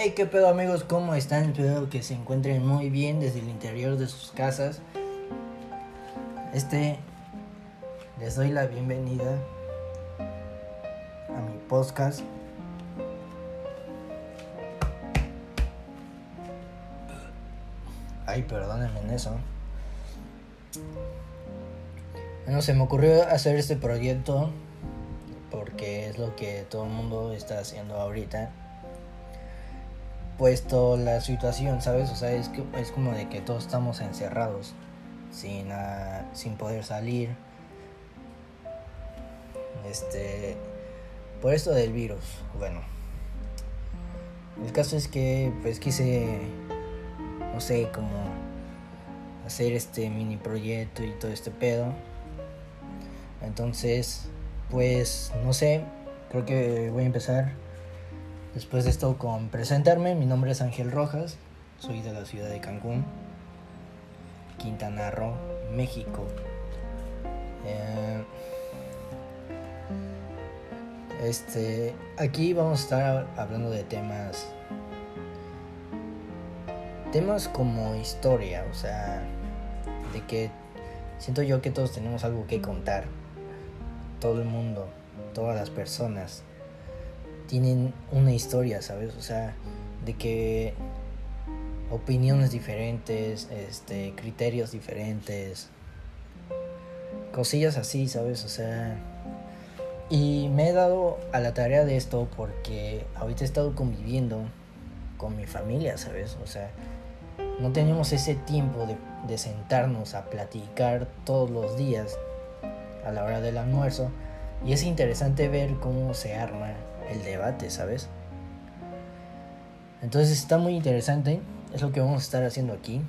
Hey, qué pedo amigos, ¿cómo están? Espero que se encuentren muy bien desde el interior de sus casas. Este les doy la bienvenida a mi podcast. Ay, perdónenme en eso. Bueno, se me ocurrió hacer este proyecto porque es lo que todo el mundo está haciendo ahorita. Puesto la situación, ¿sabes? O sea, es, que, es como de que todos estamos encerrados, sin, ah, sin poder salir. Este, por esto del virus, bueno. El caso es que, pues quise, no sé, como hacer este mini proyecto y todo este pedo. Entonces, pues no sé, creo que voy a empezar después de esto con presentarme. Mi nombre es Ángel Rojas, soy de la ciudad de Cancún, Quintana Roo, México. Eh, este, aquí vamos a estar hablando de temas temas como historia, o sea, de que siento yo que todos tenemos algo que contar todo el mundo, todas las personas tienen una historia, ¿sabes? O sea, de que opiniones diferentes, este, criterios diferentes, cosillas así, ¿sabes? O sea, y me he dado a la tarea de esto porque ahorita he estado conviviendo con mi familia, ¿sabes? O sea, no tenemos ese tiempo de, de sentarnos a platicar todos los días a la hora del almuerzo y es interesante ver cómo se arma el debate, ¿sabes? Entonces está muy interesante, es lo que vamos a estar haciendo aquí.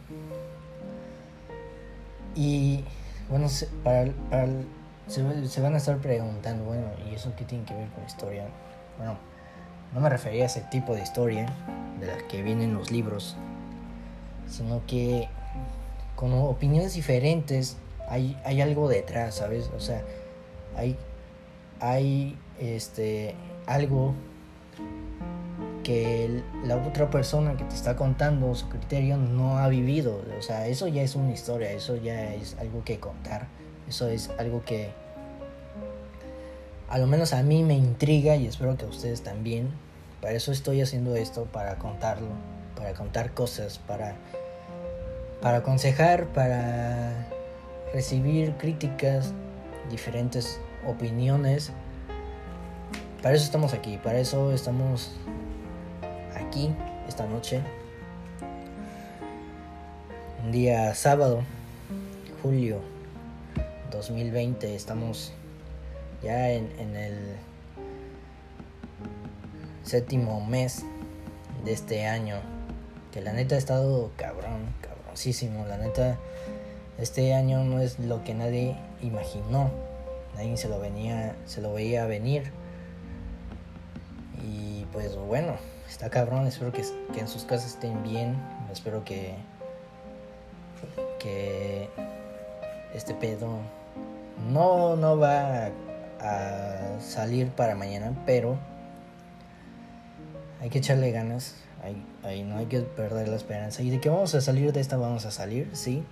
Y bueno, para, se, se, van a estar preguntando, bueno, ¿y eso qué tiene que ver con historia? Bueno, no me refería a ese tipo de historia de las que vienen los libros, sino que con opiniones diferentes hay, hay algo detrás, ¿sabes? O sea, hay, hay este, algo que la otra persona que te está contando su criterio no ha vivido. O sea, eso ya es una historia, eso ya es algo que contar. Eso es algo que a lo menos a mí me intriga y espero que a ustedes también. Para eso estoy haciendo esto, para contarlo, para contar cosas, para, para aconsejar, para recibir críticas, diferentes opiniones. Para eso estamos aquí, para eso estamos aquí esta noche. Un día sábado, julio 2020, estamos ya en, el séptimo mes de este año. Que la neta ha estado cabrón, cabroncísimo. La neta, este año no es lo que nadie imaginó nadie se lo venía, se lo veía venir. Y pues bueno, está cabrón, espero que, en sus casas estén bien, espero que, que este pedo no, no va a salir para mañana, pero hay que echarle ganas, hay, no hay que perder la esperanza. Y de que vamos a salir de esta, vamos a salir, sí.